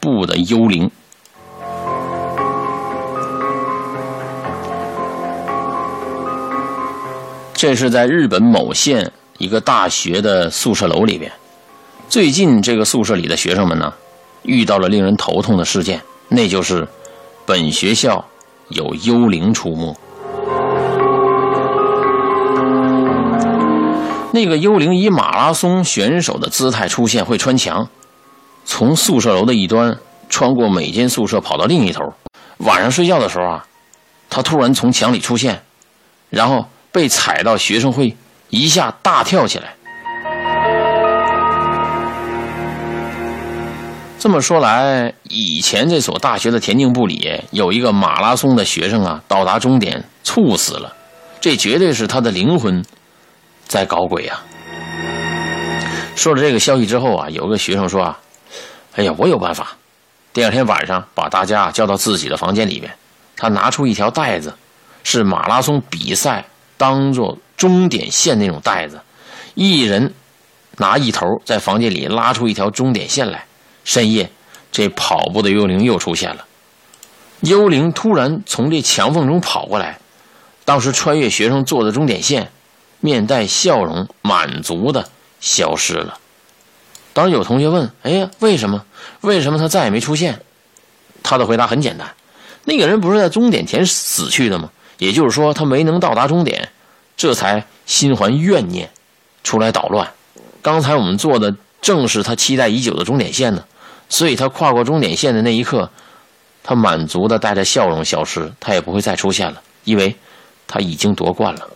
布的幽灵。这是在日本某县一个大学的宿舍楼里边。最近，这个宿舍里的学生们呢，遇到了令人头痛的事件，那就是本学校有幽灵出没。那个幽灵以马拉松选手的姿态出现，会穿墙，从宿舍楼的一端穿过每间宿舍，跑到另一头。晚上睡觉的时候啊，他突然从墙里出现，然后。被踩到，学生会一下大跳起来。这么说来，以前这所大学的田径部里有一个马拉松的学生啊，到达终点猝死了，这绝对是他的灵魂在搞鬼呀！说了这个消息之后啊，有个学生说啊：“哎呀，我有办法。”第二天晚上，把大家叫到自己的房间里面，他拿出一条带子，是马拉松比赛。当做终点线那种带子，一人拿一头，在房间里拉出一条终点线来。深夜，这跑步的幽灵又出现了。幽灵突然从这墙缝中跑过来，当时穿越学生做的终点线，面带笑容，满足的消失了。当时有同学问：“哎呀，为什么？为什么他再也没出现？”他的回答很简单：“那个人不是在终点前死去的吗？”也就是说，他没能到达终点，这才心怀怨念，出来捣乱。刚才我们做的正是他期待已久的终点线呢，所以他跨过终点线的那一刻，他满足的带着笑容消失，他也不会再出现了，因为他已经夺冠了。